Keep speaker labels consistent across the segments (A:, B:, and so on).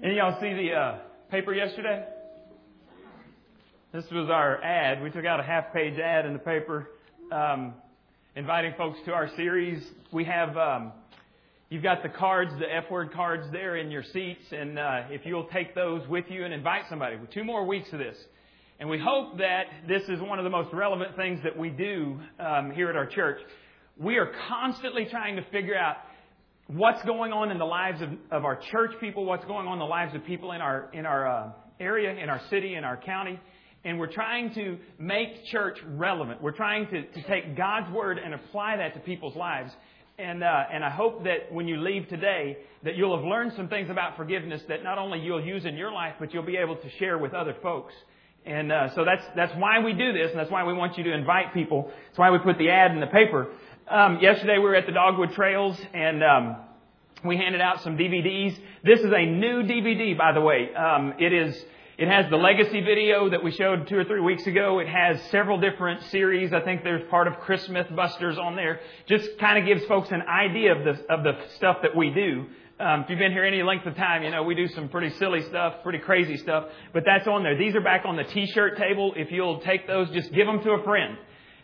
A: Any of y'all see the uh, paper yesterday? This was our ad. We took out a half page ad in the paper um, inviting folks to our series. We have, um, you've got the cards, the F word cards there in your seats, and uh, if you'll take those with you and invite somebody. Two more weeks of this. And we hope that this is one of the most relevant things that we do um, here at our church. We are constantly trying to figure out what's going on in the lives of, of our church people, what's going on in the lives of people in our, in our uh, area, in our city, in our county. And we're trying to make church relevant. We're trying to, to take God's Word and apply that to people's lives. And, uh, and I hope that when you leave today, that you'll have learned some things about forgiveness that not only you'll use in your life, but you'll be able to share with other folks. And uh, so that's, that's why we do this, and that's why we want you to invite people. That's why we put the ad in the paper. Um, yesterday we were at the Dogwood Trails and um, we handed out some DVDs. This is a new DVD, by the way. Um, it is. It has the legacy video that we showed two or three weeks ago. It has several different series. I think there's part of Christmas Busters on there. Just kind of gives folks an idea of the of the stuff that we do. Um, if you've been here any length of time, you know we do some pretty silly stuff, pretty crazy stuff. But that's on there. These are back on the T-shirt table. If you'll take those, just give them to a friend.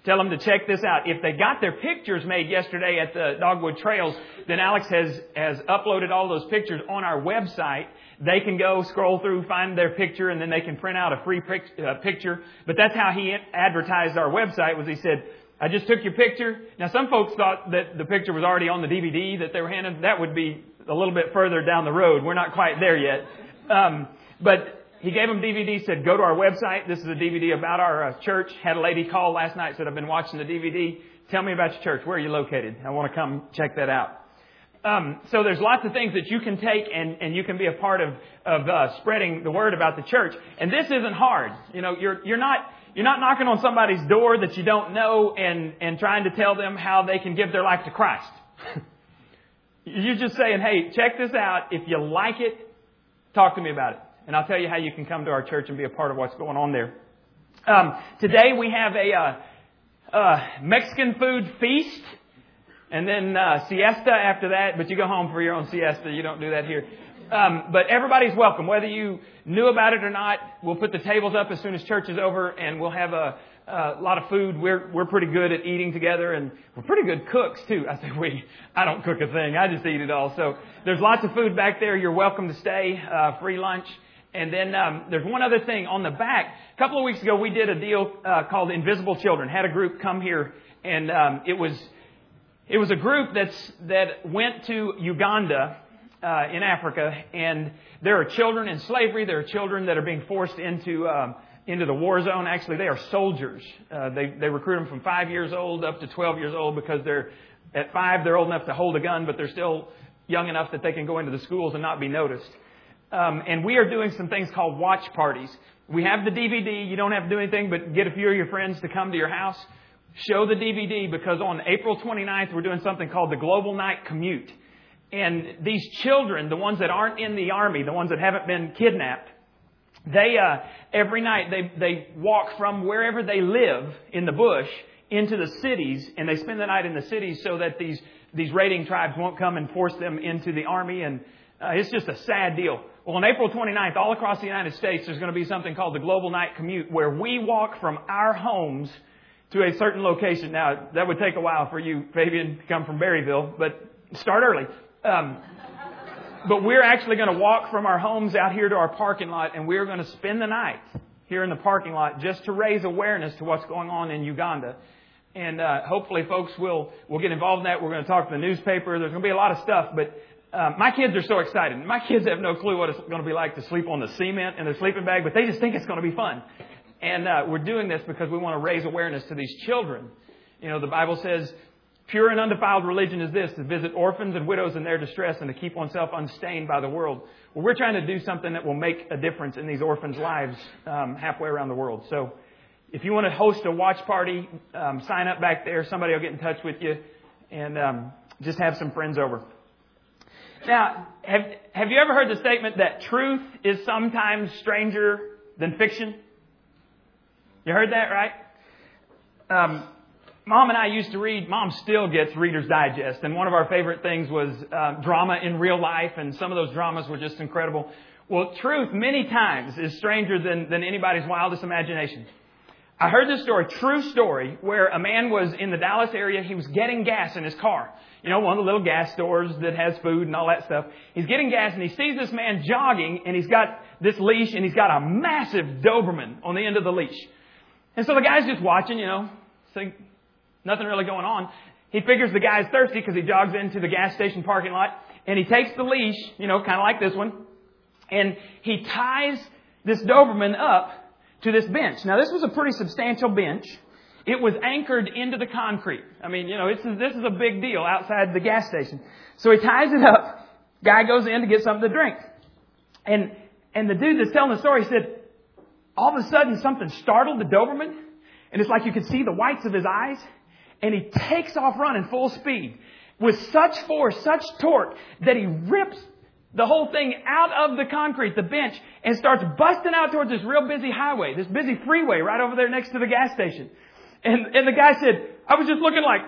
A: Tell them to check this out. If they got their pictures made yesterday at the Dogwood Trails, then Alex has, has uploaded all those pictures on our website. They can go scroll through, find their picture, and then they can print out a free pic- uh, picture. But that's how he advertised our website was he said, I just took your picture. Now some folks thought that the picture was already on the DVD that they were handing. That would be a little bit further down the road. We're not quite there yet. Um, but he gave them DVD, said, go to our website. This is a DVD about our uh, church. Had a lady call last night, said, I've been watching the DVD. Tell me about your church. Where are you located? I want to come check that out. Um, so there's lots of things that you can take and, and you can be a part of, of uh, spreading the word about the church. And this isn't hard. You know, you're, you're not, you're not knocking on somebody's door that you don't know and, and trying to tell them how they can give their life to Christ. you're just saying, hey, check this out. If you like it, talk to me about it and I'll tell you how you can come to our church and be a part of what's going on there. Um, today we have a uh, uh, Mexican food feast, and then uh, siesta after that. But you go home for your own siesta. You don't do that here. Um, but everybody's welcome, whether you knew about it or not. We'll put the tables up as soon as church is over, and we'll have a, a lot of food. We're we're pretty good at eating together, and we're pretty good cooks too. I say we. I don't cook a thing. I just eat it all. So there's lots of food back there. You're welcome to stay. Uh, free lunch. And then um, there's one other thing on the back. A couple of weeks ago, we did a deal uh, called Invisible Children. Had a group come here, and um, it was it was a group that's that went to Uganda uh, in Africa, and there are children in slavery. There are children that are being forced into um, into the war zone. Actually, they are soldiers. Uh, they they recruit them from five years old up to 12 years old because they're at five they're old enough to hold a gun, but they're still young enough that they can go into the schools and not be noticed. Um, and we are doing some things called watch parties. We have the DVD. You don't have to do anything but get a few of your friends to come to your house. Show the DVD because on April 29th, we're doing something called the Global Night Commute. And these children, the ones that aren't in the army, the ones that haven't been kidnapped, they, uh, every night they, they walk from wherever they live in the bush into the cities and they spend the night in the cities so that these, these raiding tribes won't come and force them into the army and uh, it's just a sad deal. Well, on April 29th, all across the United States, there's going to be something called the Global Night Commute, where we walk from our homes to a certain location. Now, that would take a while for you, Fabian, to come from Berryville, but start early. Um, but we're actually going to walk from our homes out here to our parking lot, and we're going to spend the night here in the parking lot just to raise awareness to what's going on in Uganda. And uh, hopefully, folks will will get involved in that. We're going to talk to the newspaper. There's going to be a lot of stuff, but um, my kids are so excited. My kids have no clue what it's going to be like to sleep on the cement in their sleeping bag, but they just think it's going to be fun. And uh, we're doing this because we want to raise awareness to these children. You know, the Bible says, pure and undefiled religion is this, to visit orphans and widows in their distress and to keep oneself unstained by the world. Well, we're trying to do something that will make a difference in these orphans' lives um, halfway around the world. So if you want to host a watch party, um, sign up back there. Somebody will get in touch with you and um, just have some friends over. Now, have, have you ever heard the statement that truth is sometimes stranger than fiction? You heard that, right? Um, Mom and I used to read, Mom still gets Reader's Digest, and one of our favorite things was uh, drama in real life, and some of those dramas were just incredible. Well, truth many times is stranger than, than anybody's wildest imagination. I heard this story, true story, where a man was in the Dallas area. He was getting gas in his car. You know, one of the little gas stores that has food and all that stuff. He's getting gas and he sees this man jogging and he's got this leash and he's got a massive Doberman on the end of the leash. And so the guy's just watching, you know, so nothing really going on. He figures the guy's thirsty because he jogs into the gas station parking lot and he takes the leash, you know, kind of like this one, and he ties this Doberman up to this bench. Now, this was a pretty substantial bench. It was anchored into the concrete. I mean, you know, this is, this is a big deal outside the gas station. So he ties it up. Guy goes in to get something to drink. And, and the dude that's telling the story said, all of a sudden something startled the Doberman. And it's like you could see the whites of his eyes. And he takes off running full speed with such force, such torque that he rips the whole thing out of the concrete, the bench, and starts busting out towards this real busy highway, this busy freeway right over there next to the gas station. And, and the guy said, I was just looking like,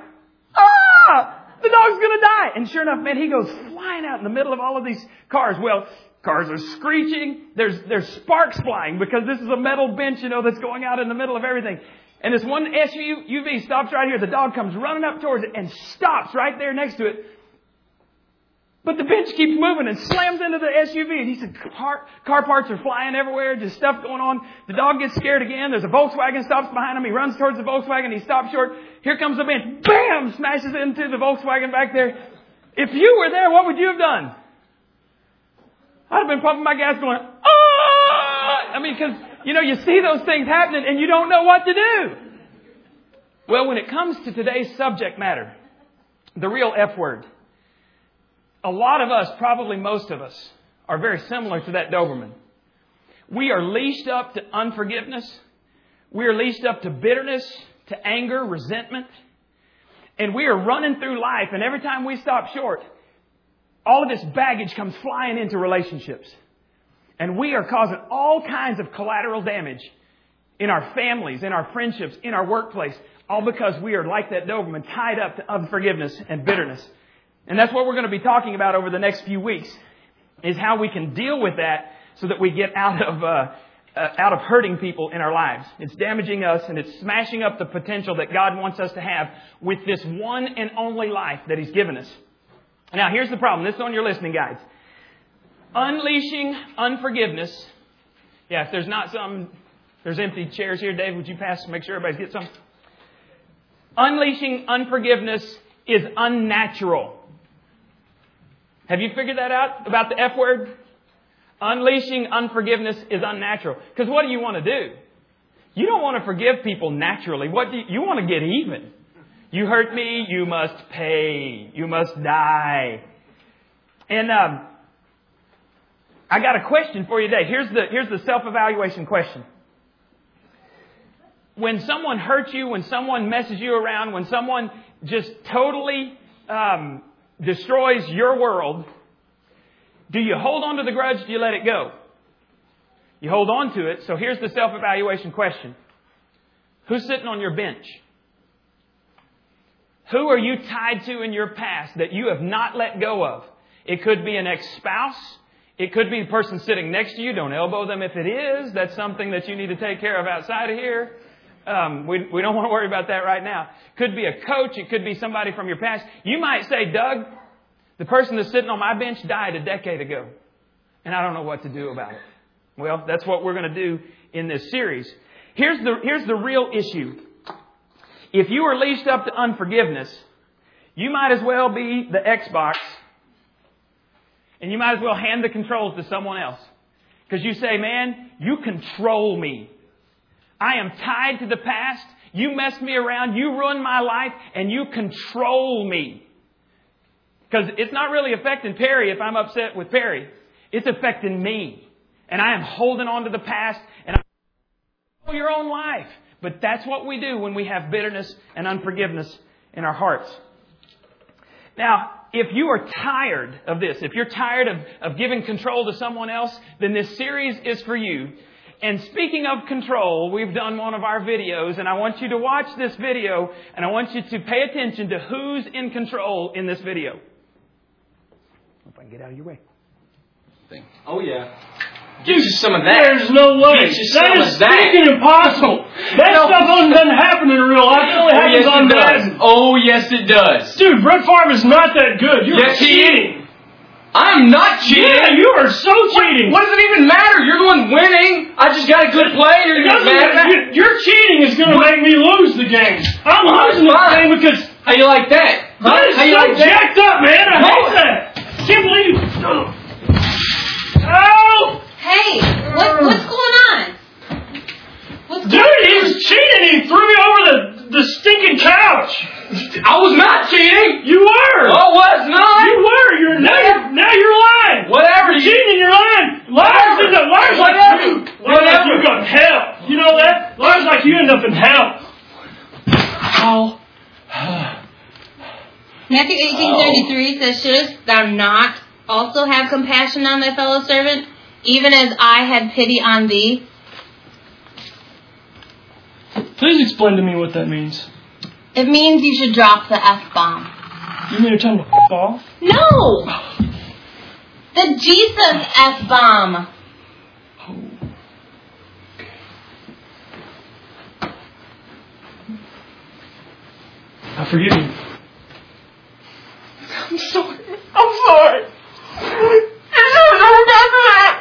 A: ah, the dog's gonna die. And sure enough, man, he goes flying out in the middle of all of these cars. Well, cars are screeching. There's, there's sparks flying because this is a metal bench, you know, that's going out in the middle of everything. And this one SUV stops right here. The dog comes running up towards it and stops right there next to it but the bench keeps moving and slams into the SUV. And he said, car, car parts are flying everywhere, just stuff going on. The dog gets scared again. There's a Volkswagen stops behind him. He runs towards the Volkswagen. He stops short. Here comes the bench. Bam! Smashes into the Volkswagen back there. If you were there, what would you have done? I'd have been pumping my gas going, ah! I mean, because, you know, you see those things happening and you don't know what to do. Well, when it comes to today's subject matter, the real F word, a lot of us, probably most of us, are very similar to that Doberman. We are leashed up to unforgiveness. We are leashed up to bitterness, to anger, resentment. And we are running through life, and every time we stop short, all of this baggage comes flying into relationships. And we are causing all kinds of collateral damage in our families, in our friendships, in our workplace, all because we are like that Doberman, tied up to unforgiveness and bitterness. And that's what we're going to be talking about over the next few weeks, is how we can deal with that so that we get out of, uh, uh, out of hurting people in our lives. It's damaging us and it's smashing up the potential that God wants us to have with this one and only life that He's given us. Now, here's the problem. This is on your listening guides. Unleashing unforgiveness. Yeah, if there's not some, there's empty chairs here. Dave, would you pass? Make sure everybody gets some. Unleashing unforgiveness is unnatural. Have you figured that out about the F word? Unleashing unforgiveness is unnatural. Because what do you want to do? You don't want to forgive people naturally. What do you, you want to get even? You hurt me, you must pay. You must die. And um, I got a question for you today. Here's the here's the self-evaluation question. When someone hurts you, when someone messes you around, when someone just totally um, destroys your world, do you hold on to the grudge? Do you let it go? You hold on to it. So here's the self evaluation question Who's sitting on your bench? Who are you tied to in your past that you have not let go of? It could be an ex spouse. It could be the person sitting next to you. Don't elbow them if it is. That's something that you need to take care of outside of here. Um, we, we don't want to worry about that right now. Could be a coach. It could be somebody from your past. You might say, Doug, the person that's sitting on my bench died a decade ago, and I don't know what to do about it. Well, that's what we're going to do in this series. Here's the, here's the real issue. If you are leashed up to unforgiveness, you might as well be the Xbox, and you might as well hand the controls to someone else. Because you say, man, you control me. I am tied to the past. You messed me around. You ruined my life and you control me. Because it's not really affecting Perry if I'm upset with Perry. It's affecting me. And I am holding on to the past and I your own life. But that's what we do when we have bitterness and unforgiveness in our hearts. Now, if you are tired of this, if you're tired of, of giving control to someone else, then this series is for you. And speaking of control, we've done one of our videos, and I want you to watch this video, and I want you to pay attention to who's in control in this video. Hope I can get out of your way.
B: Oh yeah. Get you some of that.
C: There's no way.
B: Get you
C: That
B: some
C: is
B: of that.
C: freaking impossible. That
B: No.
C: stuff doesn't happen in real life. It only
B: Oh yes,
C: on
B: it does.
C: Madden.
B: Oh yes, it does.
C: Dude, Brett Favre is not that good. You're
B: Yes, he
C: cheating.
B: I'm not cheating.
C: Yeah, you are so cheating.
B: What does it even matter? You're the one winning. I just got a good play. You're
C: It
B: gonna
C: doesn't
B: get mad at
C: matter. Your cheating is going to make me lose the game. I'm
B: Well,
C: losing
B: the
C: game because
B: How you like that? Huh?
C: that is
B: How you
C: so
B: like that?
C: jacked up, man. I
B: No.
C: hate that. Can't believe. Oh.
D: Hey, what, what's going on? What's
C: Dude, he was cheating. He threw me over the, the stinking couch.
B: I was not cheating.
C: You were.
B: I was not.
C: You were. You're now. You're, now you're lying.
B: Whatever.
C: You're
B: You,
C: cheating. You're lying. Liars end up. Liars like
B: Whatever.
C: you. Liars like you go to hell. You know that? Liars like you end up in hell.
B: How?
D: Matthew eighteen thirty three says, Shouldest thou not also have compassion on thy fellow servant, even as I had pity on thee?
C: Please explain to me what that means.
D: It means you should drop the F bomb.
C: You mean to tell me to f off?
D: No! The Jesus F bomb.
C: I forgive you.
B: I'm sorry. I'm sorry. You should have done that.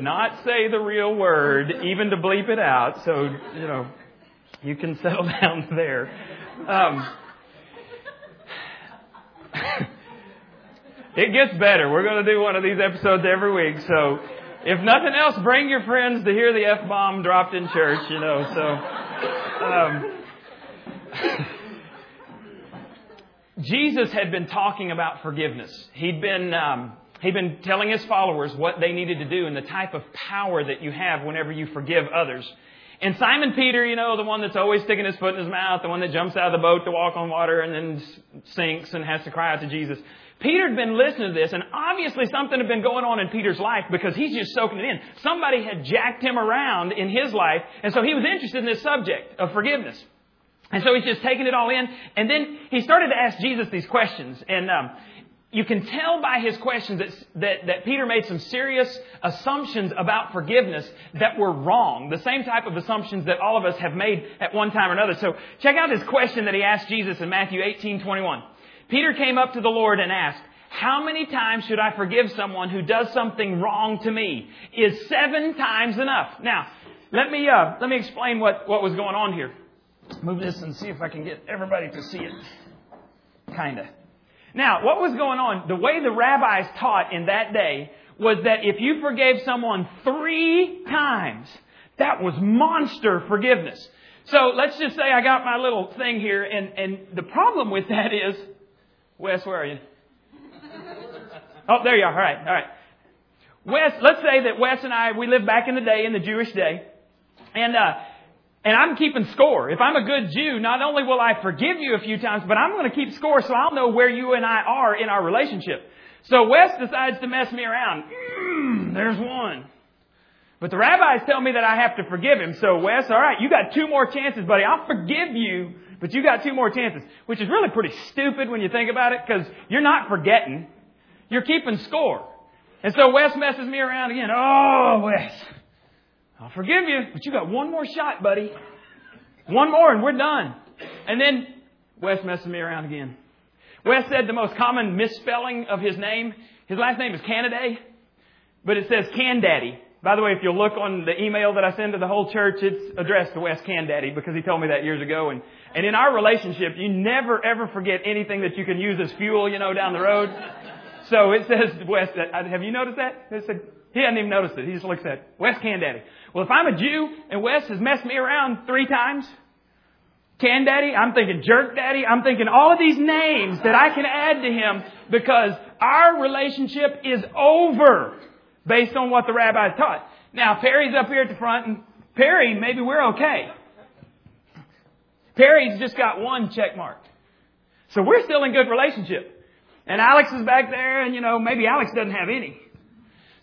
A: Not say the real word, even to bleep it out, so, you know, you can settle down there. Um, it gets better. We're going to do one of these episodes every week, so if nothing else, bring your friends to hear the F bomb dropped in church, you know, so. Um, Jesus had been talking about forgiveness. He'd been, um, he'd been telling his followers what they needed to do and the type of power that you have whenever you forgive others. And Simon Peter, you know, the one that's always sticking his foot in his mouth, the one that jumps out of the boat to walk on water and then sinks and has to cry out to Jesus. Peter had been listening to this, and obviously something had been going on in Peter's life because he's just soaking it in. Somebody had jacked him around in his life, and so he was interested in this subject of forgiveness. And so he's just taking it all in. And then he started to ask Jesus these questions. And um, you can tell by his questions that, that, that Peter made some serious assumptions about forgiveness that were wrong. The same type of assumptions that all of us have made at one time or another. So check out this question that he asked Jesus in Matthew 18, 21. Peter came up to the Lord and asked, how many times should I forgive someone who does something wrong to me? Is seven times enough? Now, let me, uh, let me explain what, what was going on here move this and see if I can get everybody to see it. Kinda. Now, what was going on? The way the rabbis taught in that day was that if you forgave someone three times, that was monster forgiveness. So let's just say I got my little thing here, and, and the problem with that is, Wes, where are you? Oh, there you are. All right, all right. Wes, let's say that Wes and I, we lived back in the day, in the Jewish day, and uh, and I'm keeping score. If I'm a good Jew, not only will I forgive you a few times, but I'm going to keep score so I'll know where you and I are in our relationship. So Wes decides to mess me around. Mm, there's one. But the rabbis tell me that I have to forgive him. So Wes, all right, you got two more chances, buddy. I'll forgive you, but you got two more chances, which is really pretty stupid when you think about it because you're not forgetting. You're keeping score. And so Wes messes me around again. Oh, Wes. I'll forgive you, but you got one more shot, buddy. One more and we're done. And then Wes messes me around again. Wes said the most common misspelling of his name. His last name is Canaday, but it says Candaddy. By the way, if you'll look on the email that I send to the whole church, it's addressed to Wes Candaddy because he told me that years ago. And, and in our relationship, you never ever forget anything that you can use as fuel, you know, down the road. So it says Wes, have you noticed that? It said, he hadn't even noticed it. He just looks at. Wes Candaddy. Well, if I'm a Jew and Wes has messed me around three times, Can Daddy. I'm thinking Jerk Daddy. I'm thinking all of these names that I can add to him because our relationship is over based on what the rabbi taught. Now, Perry's up here at the front, and Perry, maybe we're okay. Perry's just got one check mark. So we're still in good relationship. And Alex is back there, and you know, maybe Alex doesn't have any.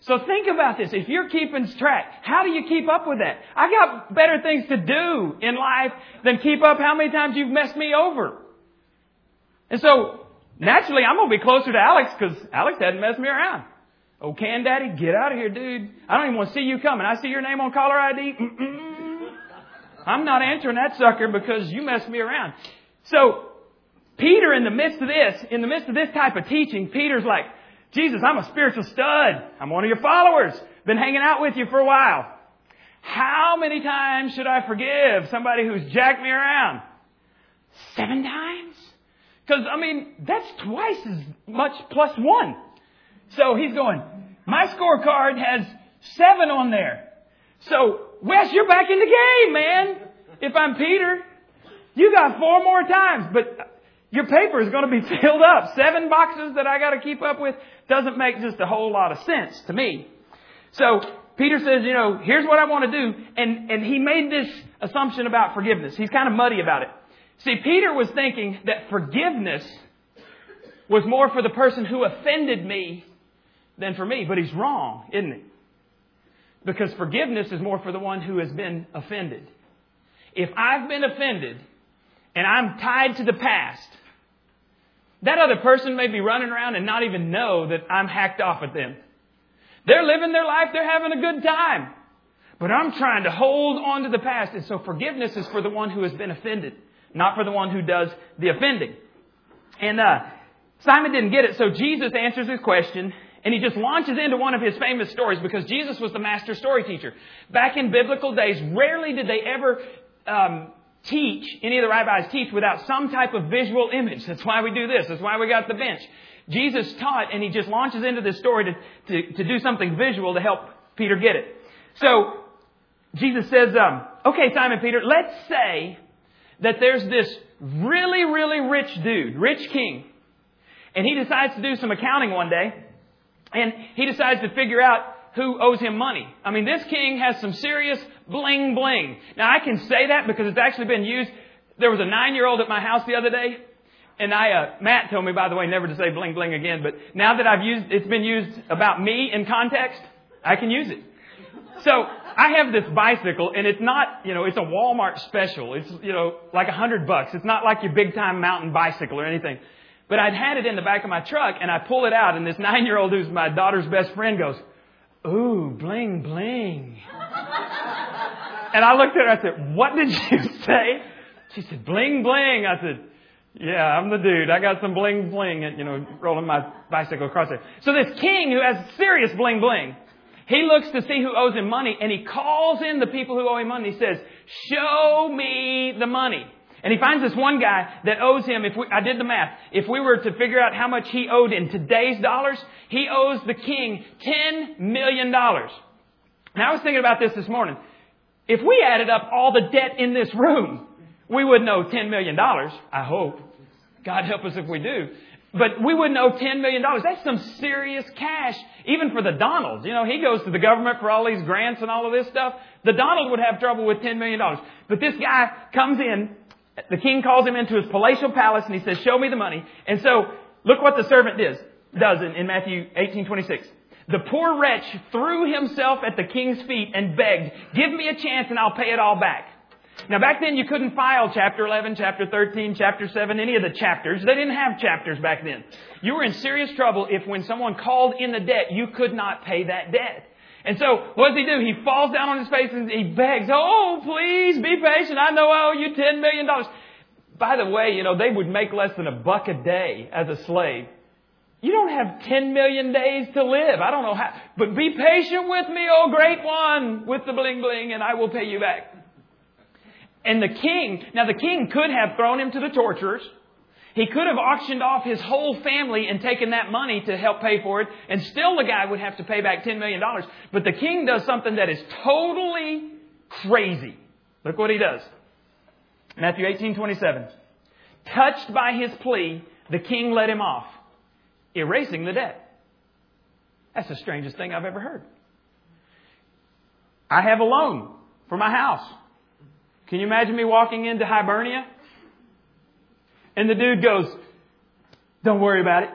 A: So think about this. If you're keeping track, how do you keep up with that? I got better things to do in life than keep up how many times you've messed me over. And so, naturally, I'm going to be closer to Alex because Alex hadn't messed me around. Oh, can daddy, get out of here, dude. I don't even want to see you coming. I see your name on caller ID. Mm-mm. I'm not answering that sucker because you messed me around. So, Peter, in the midst of this, in the midst of this type of teaching, Peter's like, Jesus, I'm a spiritual stud. I'm one of your followers. Been hanging out with you for a while. How many times should I forgive somebody who's jacked me around? Seven times? Because, I mean, that's twice as much plus one. So he's going, my scorecard has seven on there. So, Wes, you're back in the game, man. If I'm Peter, you got four more times. But your paper is going to be filled up. Seven boxes that I got to keep up with doesn't make just a whole lot of sense to me. So Peter says, you know, here's what I want to do. And, and he made this assumption about forgiveness. He's kind of muddy about it. See, Peter was thinking that forgiveness was more for the person who offended me than for me. But he's wrong, isn't he? Because forgiveness is more for the one who has been offended. If I've been offended and I'm tied to the past, that other person may be running around and not even know that I'm hacked off at them. They're living their life, they're having a good time. But I'm trying to hold on to the past. And so forgiveness is for the one who has been offended, not for the one who does the offending. And uh, Simon didn't get it, so Jesus answers his question and he just launches into one of his famous stories because Jesus was the master story teacher. Back in biblical days, rarely did they ever um, teach, any of the rabbis teach without some type of visual image. That's why we do this. That's why we got the bench. Jesus taught and he just launches into this story to, to, to do something visual to help Peter get it. So, Jesus says, um, okay, Simon Peter, let's say that there's this really, really rich dude, rich king, and he decides to do some accounting one day, and he decides to figure out who owes him money. I mean, this king has some serious bling bling. Now I can say that because it's actually been used. There was a nine year old at my house the other day, and I, uh, Matt told me, by the way, never to say bling bling again, but now that I've used, it's been used about me in context, I can use it. So, I have this bicycle, and it's not, you know, it's a Walmart special. It's, you know, like a hundred bucks. It's not like your big time mountain bicycle or anything. But I'd had it in the back of my truck, and I pull it out, and this nine year old who's my daughter's best friend goes, Ooh, bling bling. and I looked at her, I said, What did you say? She said, Bling bling. I said, Yeah, I'm the dude. I got some bling bling, and, you know, rolling my bicycle across there. So this king who has serious bling bling, he looks to see who owes him money and he calls in the people who owe him money. He says, Show me the money. And he finds this one guy that owes him, if we, I did the math, if we were to figure out how much he owed in today's dollars, he owes the king $10 million. Now I was thinking about this this morning. If we added up all the debt in this room, we would know $10 million. I hope. God help us if we do. But we would know $10 million. That's some serious cash, even for the Donalds. You know, he goes to the government for all these grants and all of this stuff. The Donald would have trouble with $10 million. But this guy comes in the king calls him into his palatial palace and he says, show me the money. And so, look what the servant does, does in, in Matthew 18, 26. The poor wretch threw himself at the king's feet and begged, give me a chance and I'll pay it all back. Now back then you couldn't file chapter 11, chapter 13, chapter 7, any of the chapters. They didn't have chapters back then. You were in serious trouble if when someone called in the debt, you could not pay that debt. And so, what does he do? He falls down on his face and he begs, Oh, please be patient. I know I owe you $10 million. By the way, you know, they would make less than a buck a day as a slave. You don't have 10 million days to live. I don't know how, but be patient with me, oh great one, with the bling bling, and I will pay you back. And the king, now the king could have thrown him to the torturers. He could have auctioned off his whole family and taken that money to help pay for it, and still the guy would have to pay back $10 million. But the king does something that is totally crazy. Look what he does. Matthew 18, 27. Touched by his plea, the king let him off, erasing the debt. That's the strangest thing I've ever heard. I have a loan for my house. Can you imagine me walking into Hibernia? And the dude goes, Don't worry about it.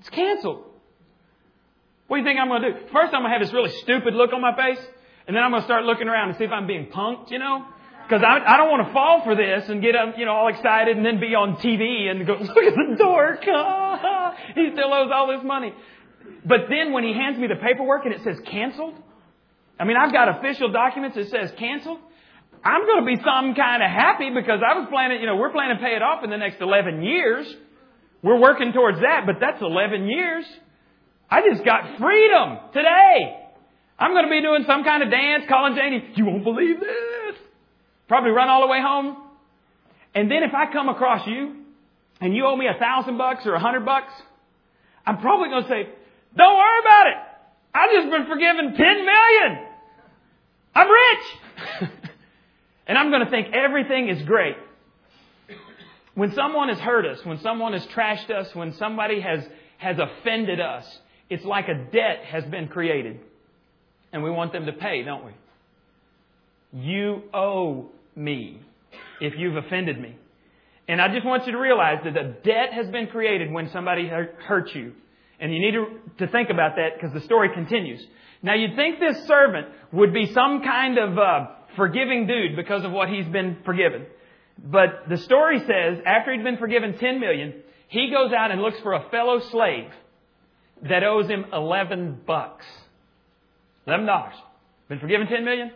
A: It's canceled. What do you think I'm going to do? First, I'm going to have this really stupid look on my face, and then I'm going to start looking around and see if I'm being punked, you know? Because I, I don't want to fall for this and get um, you know all excited and then be on TV and go look at the dork. he still owes all this money. But then when he hands me the paperwork and it says canceled, I mean I've got official documents that says canceled. I'm going to be some kind of happy because I was planning, you know, we're planning to pay it off in the next 11 years. We're working towards that, but that's 11 years. I just got freedom today. I'm going to be doing some kind of dance, calling Janie, you won't believe this. Probably run all the way home. And then if I come across you and you owe me a thousand bucks or a hundred bucks, I'm probably going to say, don't worry about it. I've just been forgiven 10 million. I'm rich. and I'm going to think everything is great. When someone has hurt us, when someone has trashed us, when somebody has, has offended us, it's like a debt has been created. And we want them to pay, don't we? You owe me if you've offended me. And I just want you to realize that a debt has been created when somebody hurt you. And you need to, to think about that because the story continues. Now you'd think this servant would be some kind of uh, forgiving dude because of what he's been forgiven. But the story says after he'd been forgiven 10 million, he goes out and looks for a fellow slave that owes him 11 bucks. 11 dollars. Been forgiven 10 million?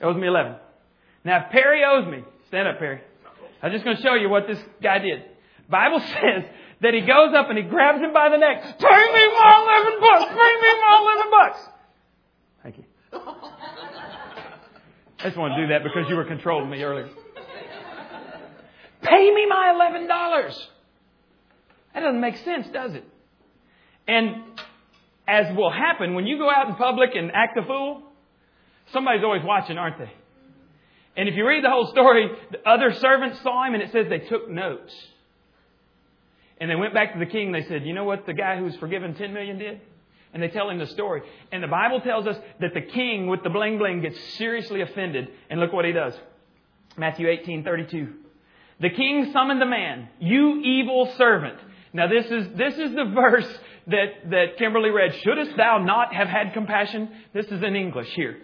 A: Owes me 11. Now, if Perry owes me, stand up, Perry. I'm just going to show you what this guy did. Bible says that he goes up and he grabs him by the neck. Pay me my 11 bucks. Bring me my 11 bucks. Thank you. I just want to do that because you were controlling me earlier. Pay me my $11. That doesn't make sense, does it? And as will happen, when you go out in public and act a fool, somebody's always watching, aren't they? And if you read the whole story, the other servants saw him and it says they took notes. And they went back to the king and they said, You know what the guy who was forgiven 10 million did? And they tell him the story. And the Bible tells us that the king with the bling bling gets seriously offended. And look what he does. Matthew 18, 32. The king summoned the man, you evil servant. Now this is, this is the verse that, that Kimberly read. Shouldest thou not have had compassion? This is in English here.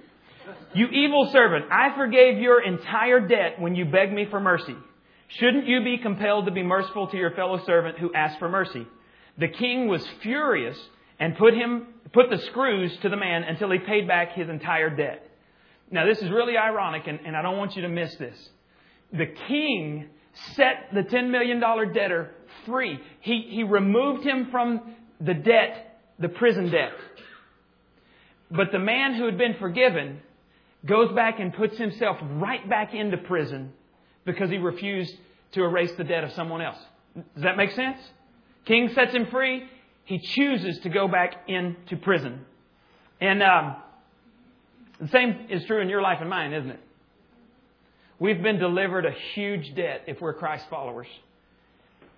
A: You evil servant, I forgave your entire debt when you begged me for mercy. Shouldn't you be compelled to be merciful to your fellow servant who asked for mercy? The king was furious and put him, put the screws to the man until he paid back his entire debt. Now this is really ironic and, and I don't want you to miss this. The king set the $10 million debtor free. He, he removed him from the debt, the prison debt. But the man who had been forgiven goes back and puts himself right back into prison because he refused to erase the debt of someone else. Does that make sense? King sets him free. He chooses to go back into prison. And um, the same is true in your life and mine, isn't it? We've been delivered a huge debt if we're Christ followers.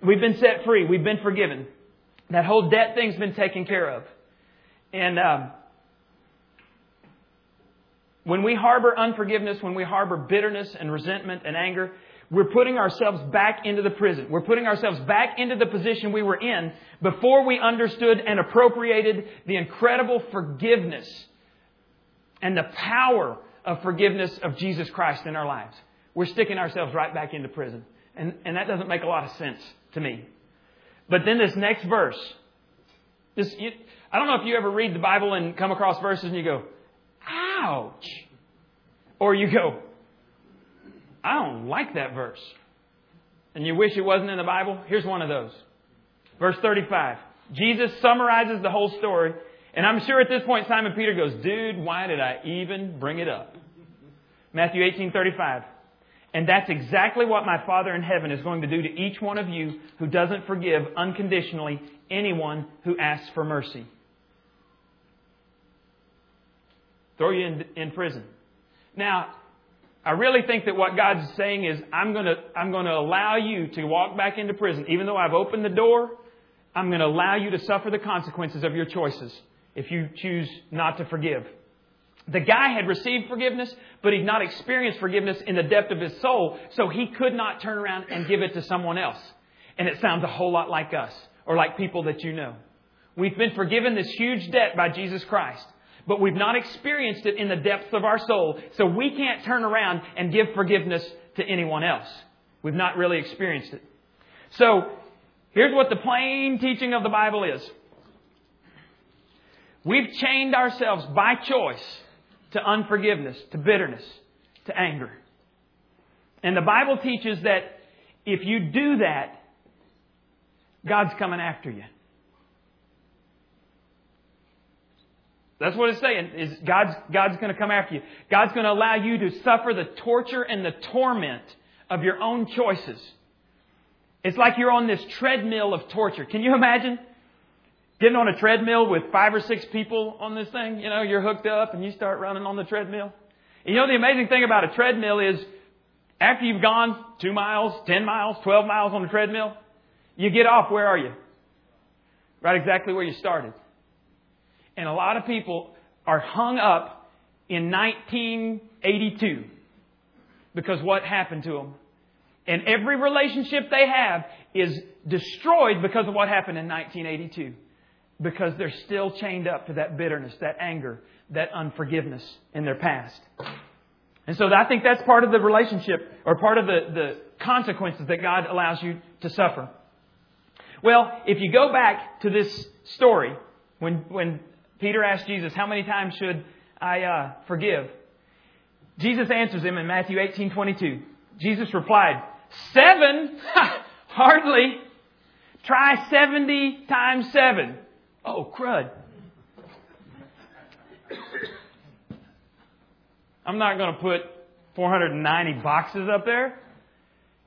A: We've been set free. We've been forgiven. That whole debt thing's been taken care of. And um, when we harbor unforgiveness, when we harbor bitterness and resentment and anger, we're putting ourselves back into the prison. We're putting ourselves back into the position we were in before we understood and appropriated the incredible forgiveness and the power of forgiveness of Jesus Christ in our lives. We're sticking ourselves right back into prison. And, and that doesn't make a lot of sense to me. But then this next verse, this, you, I don't know if you ever read the Bible and come across verses and you go, ouch. Or you go, I don't like that verse. And you wish it wasn't in the Bible? Here's one of those. Verse 35. Jesus summarizes the whole story. And I'm sure at this point Simon Peter goes, dude, why did I even bring it up? Matthew 18, 35. And that's exactly what my Father in heaven is going to do to each one of you who doesn't forgive unconditionally anyone who asks for mercy. Throw you in, in prison. Now, I really think that what God's saying is, I'm going to, I'm going to allow you to walk back into prison. Even though I've opened the door, I'm going to allow you to suffer the consequences of your choices if you choose not to forgive. The guy had received forgiveness, but he'd not experienced forgiveness in the depth of his soul, so he could not turn around and give it to someone else. And it sounds a whole lot like us, or like people that you know. We've been forgiven this huge debt by Jesus Christ, but we've not experienced it in the depths of our soul, so we can't turn around and give forgiveness to anyone else. We've not really experienced it. So, here's what the plain teaching of the Bible is. We've chained ourselves by choice to unforgiveness, to bitterness, to anger. And the Bible teaches that if you do that, God's coming after you. That's what it's saying. Is God's God's going to come after you. God's going to allow you to suffer the torture and the torment of your own choices. It's like you're on this treadmill of torture. Can you imagine? Getting on a treadmill with five or six people on this thing, you know, you're hooked up and you start running on the treadmill. And you know, the amazing thing about a treadmill is after you've gone two miles, ten miles, twelve miles on the treadmill, you get off, where are you? Right exactly where you started. And a lot of people are hung up in 1982 because what happened to them. And every relationship they have is destroyed because of what happened in 1982 because they're still chained up to that bitterness, that anger, that unforgiveness in their past. And so I think that's part of the relationship or part of the, the consequences that God allows you to suffer. Well, if you go back to this story, when, when Peter asked Jesus, How many times should I uh, forgive? Jesus answers him in Matthew 18 22. Jesus replied, Seven? Hardly. Try 70 times 7. Oh, crud. I'm not going to put 490 boxes up there.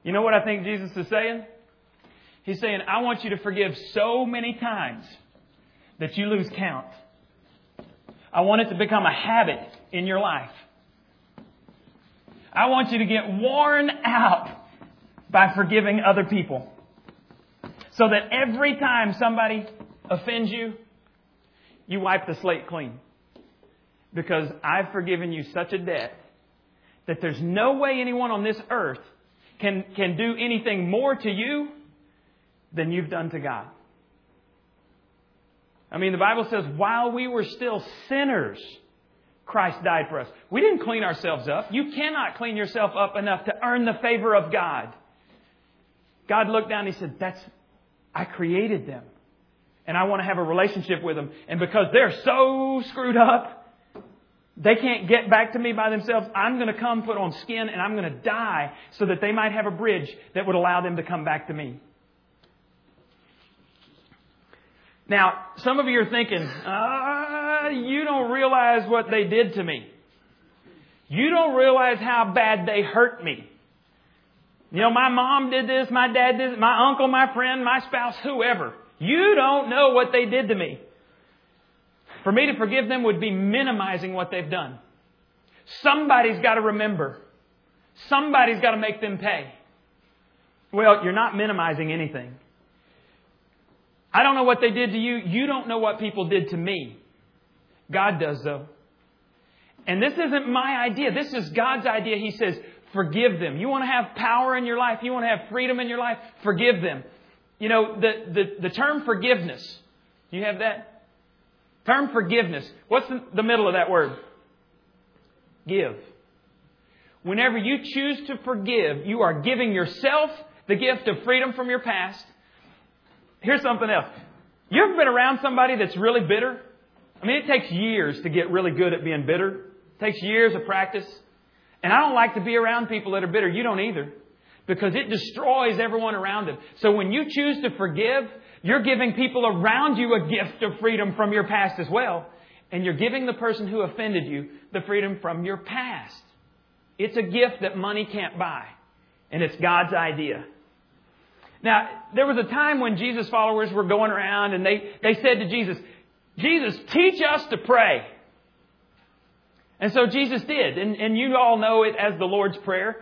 A: You know what I think Jesus is saying? He's saying, I want you to forgive so many times that you lose count. I want it to become a habit in your life. I want you to get worn out by forgiving other people. So that every time somebody offends you, you wipe the slate clean. Because I've forgiven you such a debt that there's no way anyone on this earth can, can do anything more to you than you've done to God. I mean, the Bible says, while we were still sinners, Christ died for us. We didn't clean ourselves up. You cannot clean yourself up enough to earn the favor of God. God looked down and He said, That's, I created them and I want to have a relationship with them. And because they're so screwed up, they can't get back to me by themselves. I'm going to come put on skin and I'm going to die so that they might have a bridge that would allow them to come back to me. Now, some of you are thinking, uh, you don't realize what they did to me. You don't realize how bad they hurt me. You know, my mom did this, my dad did this, my uncle, my friend, my spouse, whoever. You don't know what they did to me. For me to forgive them would be minimizing what they've done. Somebody's got to remember. Somebody's got to make them pay. Well, you're not minimizing anything. I don't know what they did to you. You don't know what people did to me. God does, though. And this isn't my idea. This is God's idea. He says, forgive them. You want to have power in your life? You want to have freedom in your life? Forgive them. You know, the, the, the term forgiveness, Do you have that? Term forgiveness. What's the, the middle of that word? Give. Whenever you choose to forgive, you are giving yourself the gift of freedom from your past. Here's something else. You ever been around somebody that's really bitter? I mean, it takes years to get really good at being bitter. It takes years of practice. And I don't like to be around people that are bitter. You don't either because it destroys everyone around them. So when you choose to forgive, you're giving people around you a gift of freedom from your past as well. And you're giving the person who offended you the freedom from your past. It's a gift that money can't buy. And it's God's idea. Now, there was a time when Jesus' followers were going around and they, they said to Jesus, Jesus, teach us to pray. And so Jesus did. And, and you all know it as the Lord's Prayer.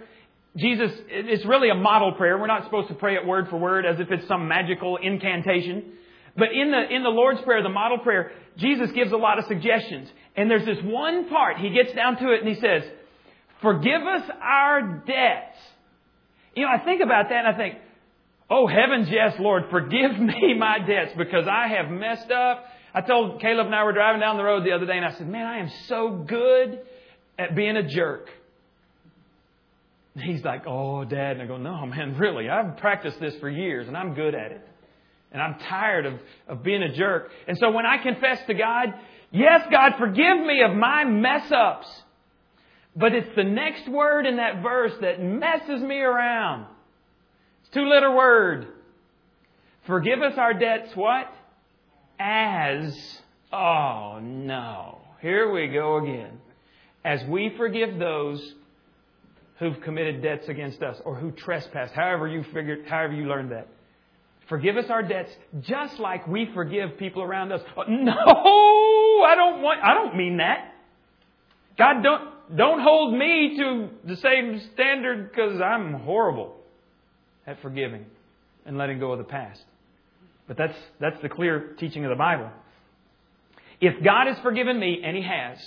A: Jesus, it's really a model prayer. We're not supposed to pray it word for word as if it's some magical incantation. But in the, in the Lord's Prayer, the model prayer, Jesus gives a lot of suggestions. And there's this one part, he gets down to it and he says, Forgive us our debts. You know, I think about that and I think, Oh heavens, yes, Lord, forgive me my debts because I have messed up. I told Caleb and I were driving down the road the other day and I said, Man, I am so good at being a jerk. He's like, Oh, Dad. And I go, No, man, really. I've practiced this for years and I'm good at it. And I'm tired of, of being a jerk. And so when I confess to God, yes, God, forgive me of my mess ups. But it's the next word in that verse that messes me around. Two letter word. Forgive us our debts, what? As, oh no. Here we go again. As we forgive those who've committed debts against us or who trespass, however you figured, however you learned that. Forgive us our debts just like we forgive people around us. No, I don't want, I don't mean that. God, don't, don't hold me to the same standard because I'm horrible at forgiving and letting go of the past. But that's, that's the clear teaching of the Bible. If God has forgiven me, and He has,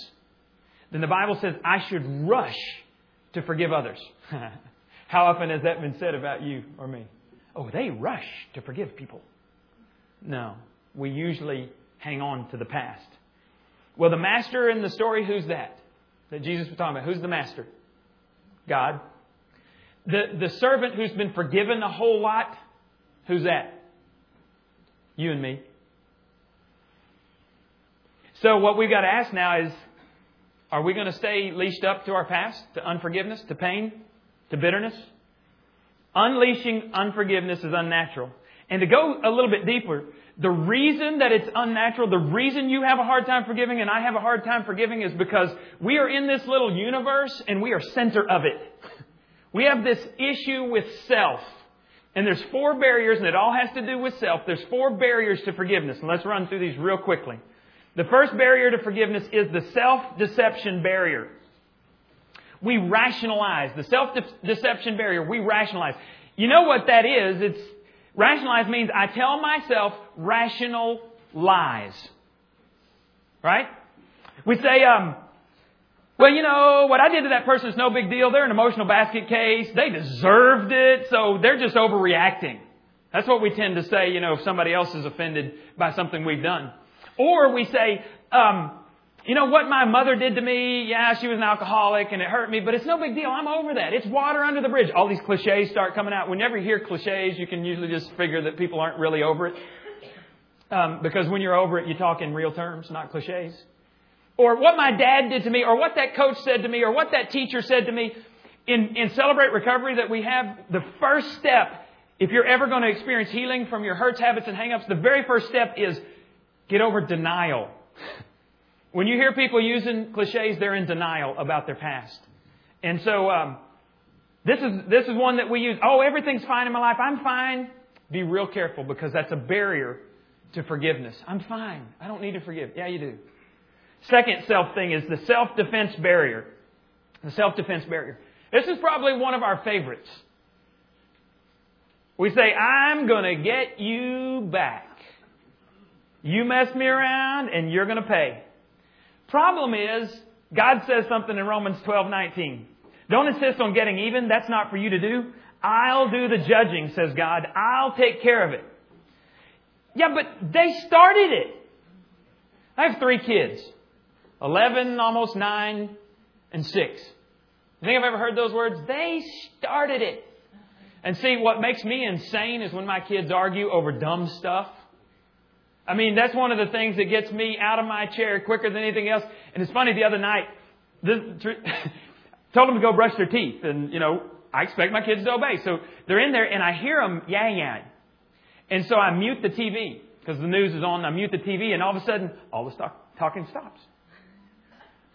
A: then the Bible says I should rush to forgive others. How often has that been said about you or me? Oh, they rush to forgive people. No, we usually hang on to the past. Well, the master in the story, who's that? That Jesus was talking about. Who's the master? God. The, the servant who's been forgiven a whole lot, who's that? You and me. So, what we've got to ask now is are we going to stay leashed up to our past, to unforgiveness, to pain, to bitterness? Unleashing unforgiveness is unnatural. And to go a little bit deeper, the reason that it's unnatural, the reason you have a hard time forgiving and I have a hard time forgiving is because we are in this little universe and we are center of it. We have this issue with self. And there's four barriers, and it all has to do with self. There's four barriers to forgiveness. And let's run through these real quickly. The first barrier to forgiveness is the self-deception barrier. We rationalize. The self-deception barrier, we rationalize. You know what that is? It's, rationalize means I tell myself rational lies. Right? We say, um, well, you know, what I did to that person is no big deal. They're an emotional basket case. They deserved it, so they're just overreacting. That's what we tend to say, you know, if somebody else is offended by something we've done. Or we say, um, you know what my mother did to me? Yeah, she was an alcoholic and it hurt me, but it's no big deal. I'm over that. It's water under the bridge. All these cliches start coming out. Whenever you hear cliches, you can usually just figure that people aren't really over it. Um, because when you're over it, you talk in real terms, not cliches. Or what my dad did to me, or what that coach said to me, or what that teacher said to me. In, in Celebrate Recovery that we have, the first step, if you're ever going to experience healing from your hurts, habits, and hangups, the very first step is get over denial. When you hear people using cliches, they're in denial about their past. And so, um, this is, this is one that we use. Oh, everything's fine in my life. I'm fine. Be real careful because that's a barrier to forgiveness. I'm fine. I don't need to forgive. Yeah, you do. Second self thing is the self-defense barrier. The self-defense barrier. This is probably one of our favorites. We say, I'm gonna get you back. You mess me around and you're gonna pay. Problem is, God says something in Romans 12, 19. Don't insist on getting even. That's not for you to do. I'll do the judging, says God. I'll take care of it. Yeah, but they started it. I have three kids. 11, almost 9, and 6. You think I've ever heard those words? They started it. And see, what makes me insane is when my kids argue over dumb stuff. I mean, that's one of the things that gets me out of my chair quicker than anything else. And it's funny, the other night, this, told them to go brush their teeth. And, you know, I expect my kids to obey. So they're in there and I hear them yang yang. And so I mute the TV because the news is on. I mute the TV and all of a sudden, all the talk, talking stops.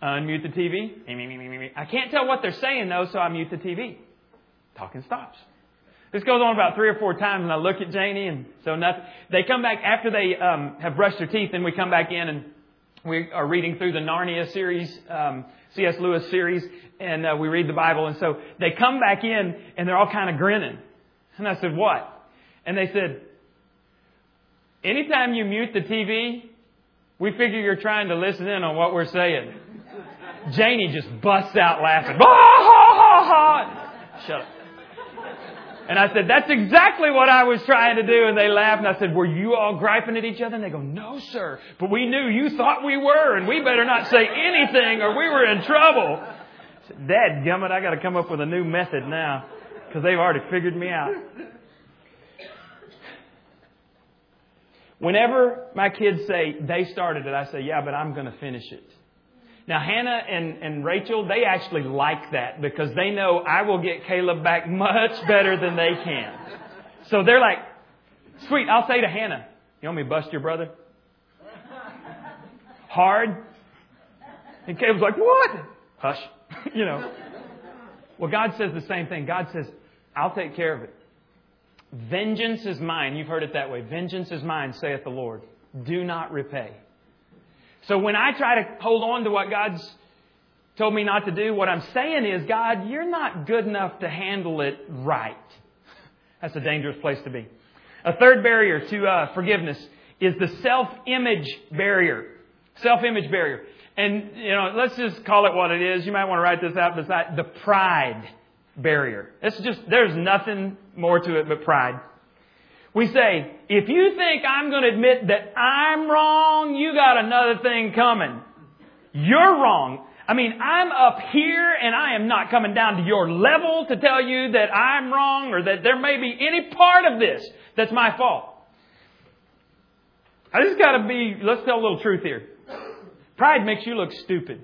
A: Unmute the TV. I can't tell what they're saying though, so I mute the TV. Talking stops. This goes on about three or four times, and I look at Janie, and so nothing. They come back after they um, have brushed their teeth, and we come back in, and we are reading through the Narnia series, um, C.S. Lewis series, and uh, we read the Bible. And so they come back in and they're all kind of grinning. And I said, what? And they said, anytime you mute the TV, we figure you're trying to listen in on what we're saying. Janie just busts out laughing. Ah, Shut up. And I said, that's exactly what I was trying to do. And they laughed. And I said, were you all griping at each other? And they go, no, sir. But we knew you thought we were, and we better not say anything or we were in trouble. I said, Dad gummit, I got to come up with a new method now because they've already figured me out. Whenever my kids say they started it, I say, yeah, but I'm going to finish it. Now, Hannah and, and Rachel, they actually like that because they know I will get Caleb back much better than they can. So they're like, sweet, I'll say to Hannah, you want me to bust your brother? Hard? And Caleb's like, what? Hush. you know. Well, God says the same thing. God says, I'll take care of it. Vengeance is mine. You've heard it that way. Vengeance is mine, saith the Lord. Do not repay. So when I try to hold on to what God's told me not to do, what I'm saying is, God, you're not good enough to handle it right. That's a dangerous place to be. A third barrier to uh, forgiveness is the self-image barrier. Self-image barrier. And, you know, let's just call it what it is. You might want to write this out beside the pride barrier. It's just, there's nothing more to it but pride. We say, if you think I'm going to admit that I'm wrong, you got another thing coming. You're wrong. I mean, I'm up here and I am not coming down to your level to tell you that I'm wrong or that there may be any part of this that's my fault. I just gotta be, let's tell a little truth here. Pride makes you look stupid.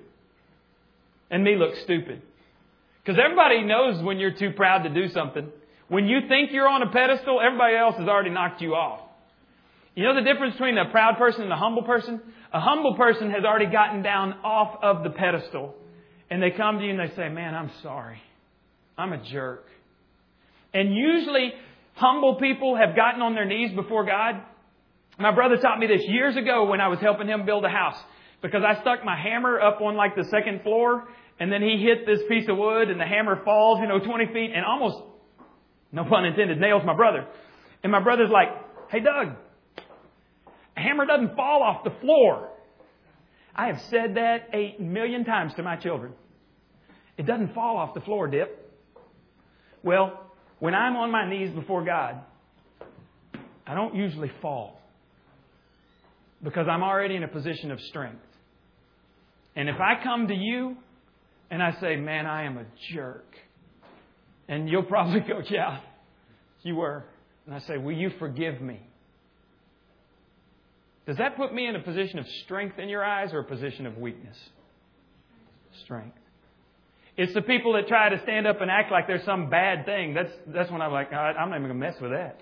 A: And me look stupid. Because everybody knows when you're too proud to do something. When you think you're on a pedestal, everybody else has already knocked you off. You know the difference between a proud person and a humble person? A humble person has already gotten down off of the pedestal. And they come to you and they say, Man, I'm sorry. I'm a jerk. And usually, humble people have gotten on their knees before God. My brother taught me this years ago when I was helping him build a house. Because I stuck my hammer up on like the second floor, and then he hit this piece of wood, and the hammer falls, you know, 20 feet, and almost no pun intended, nails my brother. And my brother's like, hey, Doug, a hammer doesn't fall off the floor. I have said that eight million times to my children. It doesn't fall off the floor, Dip. Well, when I'm on my knees before God, I don't usually fall because I'm already in a position of strength. And if I come to you and I say, man, I am a jerk, and you'll probably go, Yeah, you were. And I say, Will you forgive me? Does that put me in a position of strength in your eyes or a position of weakness? Strength. It's the people that try to stand up and act like there's some bad thing. That's, that's when I'm like, I'm not even going to mess with that.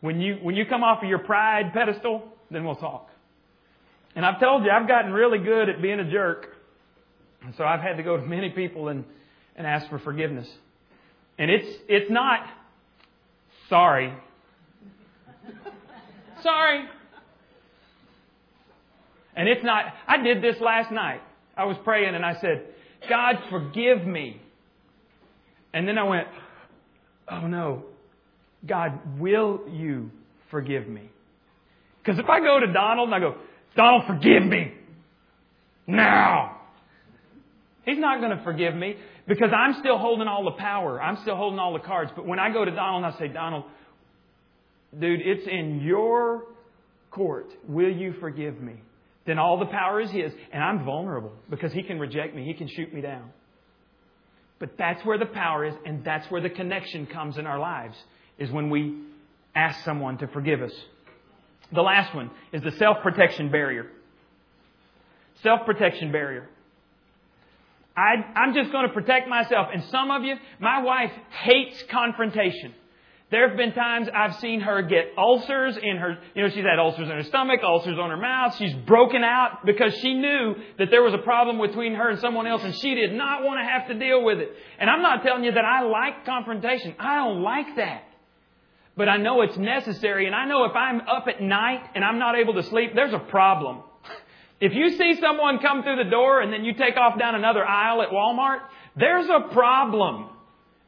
A: When you, when you come off of your pride pedestal, then we'll talk. And I've told you, I've gotten really good at being a jerk. And so I've had to go to many people and, and ask for forgiveness. And it's, it's not sorry. sorry. And it's not, I did this last night. I was praying and I said, God, forgive me. And then I went, oh no, God, will you forgive me? Because if I go to Donald and I go, Donald, forgive me now. He's not going to forgive me because I'm still holding all the power. I'm still holding all the cards. But when I go to Donald and I say, Donald, dude, it's in your court. Will you forgive me? Then all the power is his. And I'm vulnerable because he can reject me. He can shoot me down. But that's where the power is, and that's where the connection comes in our lives, is when we ask someone to forgive us. The last one is the self protection barrier. Self protection barrier. I, I'm just going to protect myself. And some of you, my wife hates confrontation. There have been times I've seen her get ulcers in her, you know, she's had ulcers in her stomach, ulcers on her mouth. She's broken out because she knew that there was a problem between her and someone else and she did not want to have to deal with it. And I'm not telling you that I like confrontation. I don't like that. But I know it's necessary and I know if I'm up at night and I'm not able to sleep, there's a problem. If you see someone come through the door and then you take off down another aisle at Walmart, there's a problem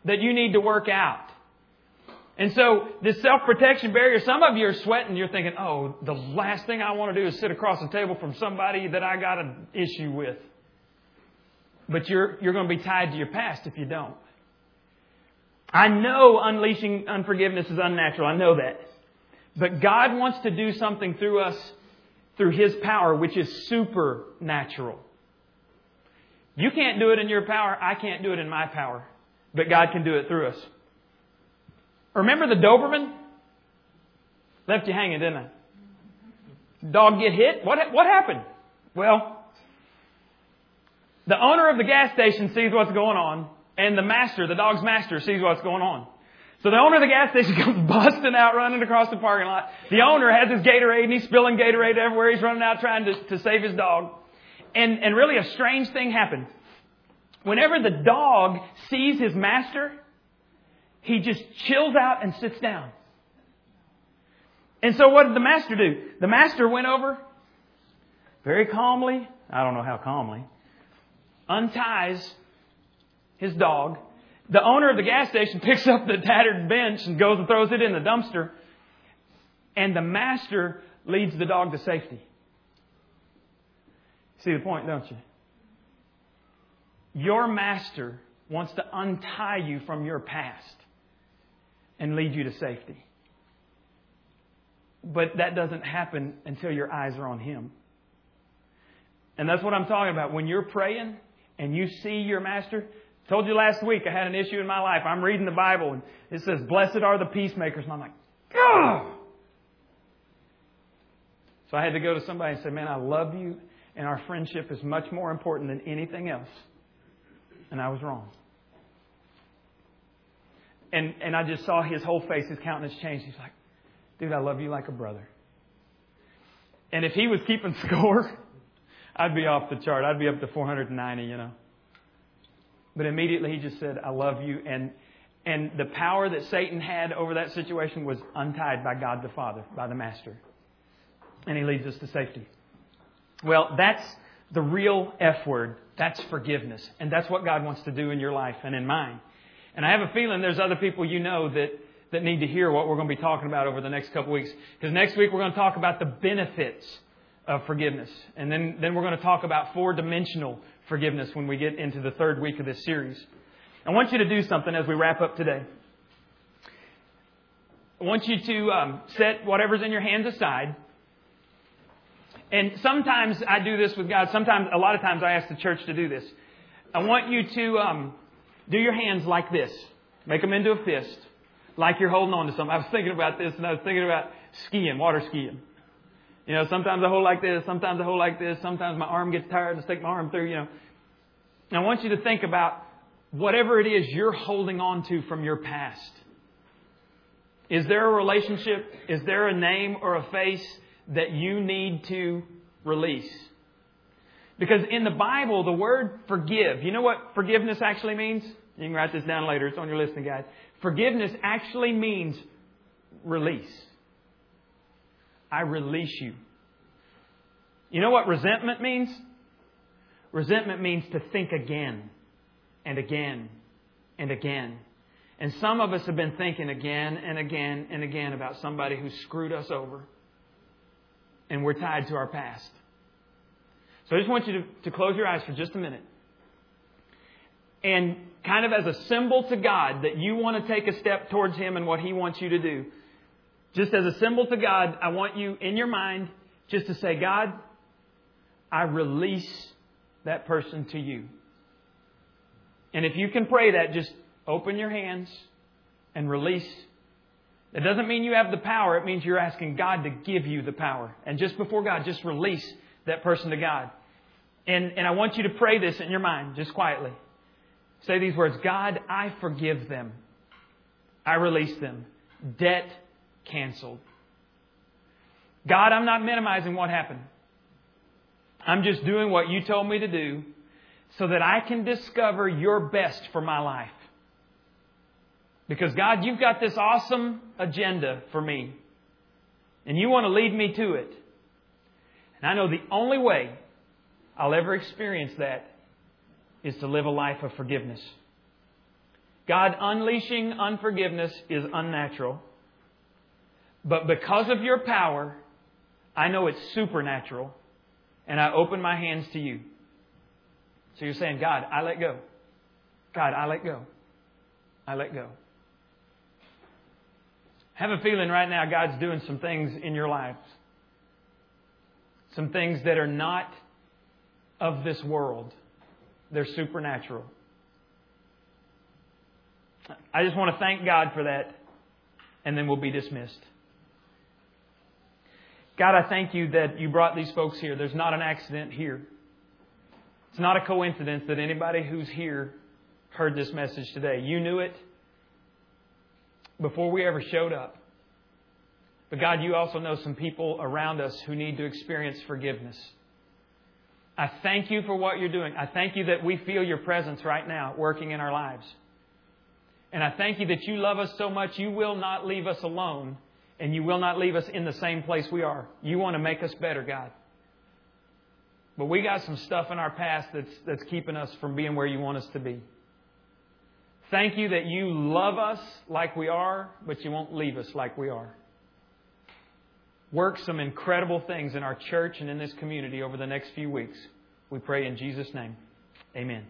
A: that you need to work out. And so this self-protection barrier, some of you are sweating, you're thinking, oh, the last thing I want to do is sit across the table from somebody that I got an issue with. But you're, you're going to be tied to your past if you don't. I know unleashing unforgiveness is unnatural. I know that. But God wants to do something through us through His power, which is supernatural. You can't do it in your power. I can't do it in my power. But God can do it through us. Remember the Doberman? Left you hanging, didn't I? Dog get hit? What, what happened? Well, the owner of the gas station sees what's going on, and the master, the dog's master, sees what's going on. So the owner of the gas station comes busting out, running across the parking lot. The owner has his Gatorade, and he's spilling Gatorade everywhere. He's running out trying to, to save his dog. And, and really a strange thing happened. Whenever the dog sees his master, he just chills out and sits down. And so what did the master do? The master went over very calmly, I don't know how calmly, unties his dog. The owner of the gas station picks up the tattered bench and goes and throws it in the dumpster. And the master leads the dog to safety. See the point, don't you? Your master wants to untie you from your past and lead you to safety. But that doesn't happen until your eyes are on Him. And that's what I'm talking about. When you're praying and you see your master, told you last week I had an issue in my life. I'm reading the Bible and it says, Blessed are the peacemakers. And I'm like, oh! So I had to go to somebody and say, Man, I love you and our friendship is much more important than anything else. And I was wrong. And, and I just saw his whole face, his countenance change. He's like, dude, I love you like a brother. And if he was keeping score, I'd be off the chart. I'd be up to 490, you know. But immediately he just said, I love you. And, and the power that Satan had over that situation was untied by God the Father, by the Master. And he leads us to safety. Well, that's the real F word. That's forgiveness. And that's what God wants to do in your life and in mine. And I have a feeling there's other people you know that, that need to hear what we're going to be talking about over the next couple weeks. Because next week we're going to talk about the benefits of forgiveness. And then, then we're going to talk about four dimensional forgiveness when we get into the third week of this series. I want you to do something as we wrap up today. I want you to um, set whatever's in your hands aside. And sometimes I do this with God. Sometimes, a lot of times I ask the church to do this. I want you to um, do your hands like this. Make them into a fist, like you're holding on to something. I was thinking about this, and I was thinking about skiing, water skiing. You know, sometimes I hold like this, sometimes I hold like this, sometimes my arm gets tired and stick my arm through, you know. And I want you to think about whatever it is you're holding on to from your past. Is there a relationship? Is there a name or a face that you need to release? Because in the Bible, the word forgive, you know what forgiveness actually means? You can write this down later. It's on your listening guide. Forgiveness actually means release. I release you. You know what resentment means? Resentment means to think again and again and again. And some of us have been thinking again and again and again about somebody who screwed us over. And we're tied to our past. So I just want you to, to close your eyes for just a minute. And kind of as a symbol to God that you want to take a step towards Him and what He wants you to do, just as a symbol to God, I want you in your mind just to say, God, I release that person to you. And if you can pray that, just open your hands and release. It doesn't mean you have the power. It means you're asking God to give you the power. And just before God, just release that person to God. And, and I want you to pray this in your mind, just quietly. Say these words God, I forgive them. I release them. Debt canceled. God, I'm not minimizing what happened. I'm just doing what you told me to do so that I can discover your best for my life. Because God, you've got this awesome agenda for me. And you want to lead me to it. And I know the only way I'll ever experience that is to live a life of forgiveness. God, unleashing unforgiveness is unnatural. But because of your power, I know it's supernatural, and I open my hands to you. So you're saying, God, I let go. God, I let go. I let go. Have a feeling right now God's doing some things in your lives. Some things that are not of this world. They're supernatural. I just want to thank God for that, and then we'll be dismissed. God, I thank you that you brought these folks here. There's not an accident here. It's not a coincidence that anybody who's here heard this message today. You knew it before we ever showed up. But God, you also know some people around us who need to experience forgiveness. I thank you for what you're doing. I thank you that we feel your presence right now working in our lives. And I thank you that you love us so much, you will not leave us alone and you will not leave us in the same place we are. You want to make us better, God. But we got some stuff in our past that's, that's keeping us from being where you want us to be. Thank you that you love us like we are, but you won't leave us like we are. Work some incredible things in our church and in this community over the next few weeks. We pray in Jesus' name. Amen.